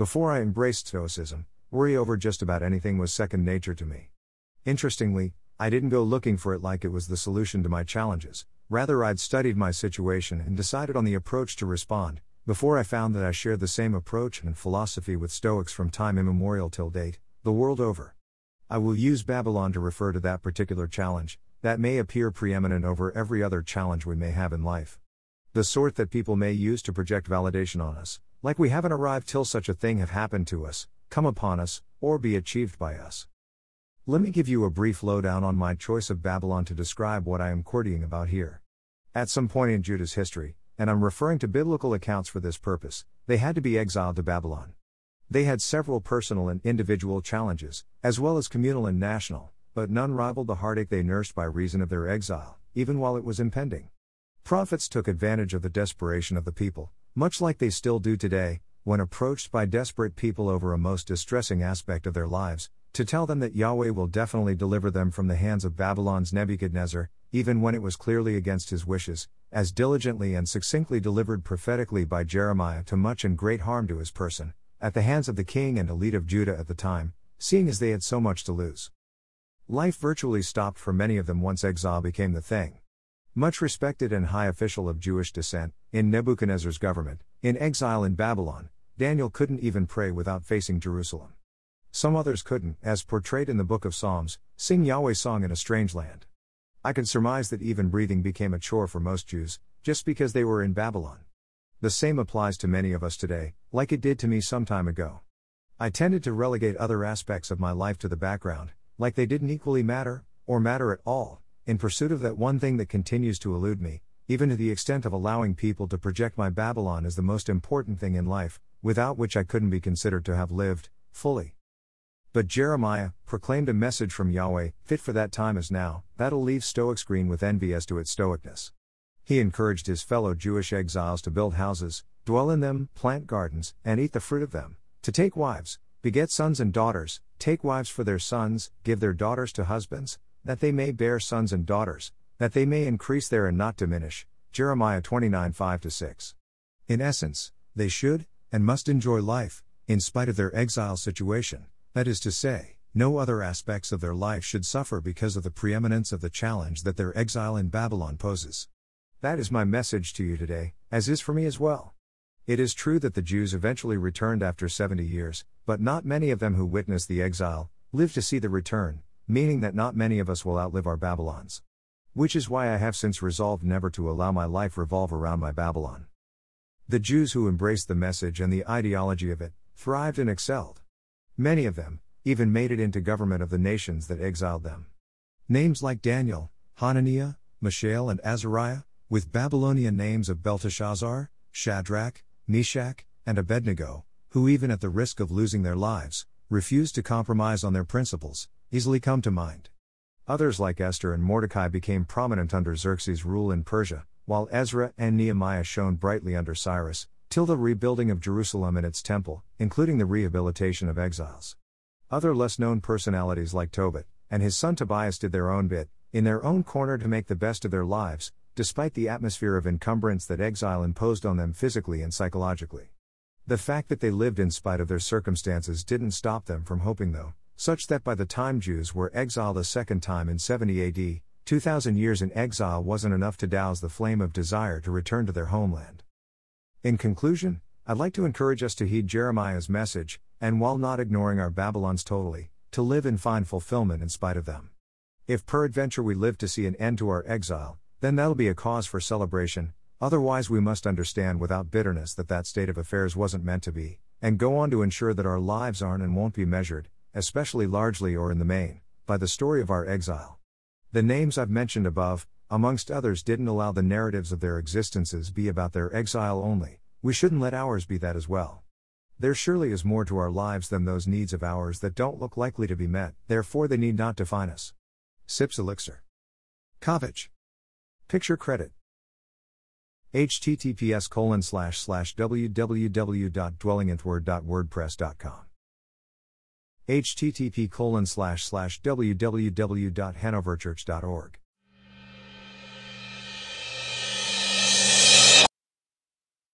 Before I embraced Stoicism, worry over just about anything was second nature to me. Interestingly, I didn't go looking for it like it was the solution to my challenges, rather, I'd studied my situation and decided on the approach to respond, before I found that I shared the same approach and philosophy with Stoics from time immemorial till date, the world over. I will use Babylon to refer to that particular challenge, that may appear preeminent over every other challenge we may have in life. The sort that people may use to project validation on us, like we haven't arrived till such a thing have happened to us, come upon us, or be achieved by us. Let me give you a brief lowdown on my choice of Babylon to describe what I am courting about here. At some point in Judah's history, and I'm referring to biblical accounts for this purpose, they had to be exiled to Babylon. They had several personal and individual challenges, as well as communal and national, but none rivaled the heartache they nursed by reason of their exile, even while it was impending. Prophets took advantage of the desperation of the people, much like they still do today, when approached by desperate people over a most distressing aspect of their lives, to tell them that Yahweh will definitely deliver them from the hands of Babylon's Nebuchadnezzar, even when it was clearly against his wishes, as diligently and succinctly delivered prophetically by Jeremiah to much and great harm to his person, at the hands of the king and elite of Judah at the time, seeing as they had so much to lose. Life virtually stopped for many of them once exile became the thing. Much respected and high official of Jewish descent, in Nebuchadnezzar's government, in exile in Babylon, Daniel couldn't even pray without facing Jerusalem. Some others couldn't, as portrayed in the book of Psalms, sing Yahweh's song in a strange land. I can surmise that even breathing became a chore for most Jews, just because they were in Babylon. The same applies to many of us today, like it did to me some time ago. I tended to relegate other aspects of my life to the background, like they didn't equally matter, or matter at all, in pursuit of that one thing that continues to elude me, even to the extent of allowing people to project my Babylon as the most important thing in life, without which I couldn't be considered to have lived, fully. But Jeremiah proclaimed a message from Yahweh, fit for that time as now, that'll leave Stoics green with envy as to its stoicness. He encouraged his fellow Jewish exiles to build houses, dwell in them, plant gardens, and eat the fruit of them, to take wives, beget sons and daughters, take wives for their sons, give their daughters to husbands, that they may bear sons and daughters, that they may increase there and not diminish. Jeremiah 29 5 6. In essence, they should, and must enjoy life, in spite of their exile situation, that is to say, no other aspects of their life should suffer because of the preeminence of the challenge that their exile in Babylon poses. That is my message to you today, as is for me as well. It is true that the Jews eventually returned after 70 years, but not many of them who witnessed the exile lived to see the return, meaning that not many of us will outlive our Babylons. Which is why I have since resolved never to allow my life revolve around my Babylon. The Jews who embraced the message and the ideology of it thrived and excelled. Many of them even made it into government of the nations that exiled them. Names like Daniel, Hananiah, Mishael, and Azariah, with Babylonian names of Belteshazzar, Shadrach, Meshach, and Abednego, who even at the risk of losing their lives, refused to compromise on their principles, easily come to mind. Others like Esther and Mordecai became prominent under Xerxes' rule in Persia, while Ezra and Nehemiah shone brightly under Cyrus, till the rebuilding of Jerusalem and its temple, including the rehabilitation of exiles. Other less known personalities like Tobit and his son Tobias did their own bit, in their own corner to make the best of their lives, despite the atmosphere of encumbrance that exile imposed on them physically and psychologically. The fact that they lived in spite of their circumstances didn't stop them from hoping, though, such that by the time Jews were exiled a second time in 70 AD, 2,000 years in exile wasn't enough to douse the flame of desire to return to their homeland. In conclusion, I'd like to encourage us to heed Jeremiah's message, and while not ignoring our Babylons totally, to live and find fulfillment in spite of them. If peradventure we live to see an end to our exile, then that'll be a cause for celebration, otherwise, we must understand without bitterness that that state of affairs wasn't meant to be, and go on to ensure that our lives aren't and won't be measured, especially largely or in the main, by the story of our exile. The names I've mentioned above, amongst others, didn't allow the narratives of their existences be about their exile only, we shouldn't let ours be that as well. There surely is more to our lives than those needs of ours that don't look likely to be met, therefore, they need not define us. Sips Elixir. Covage. Picture credit. https colon slash slash www.dwellingintword.wordpress.com http www.hanoverchurch.org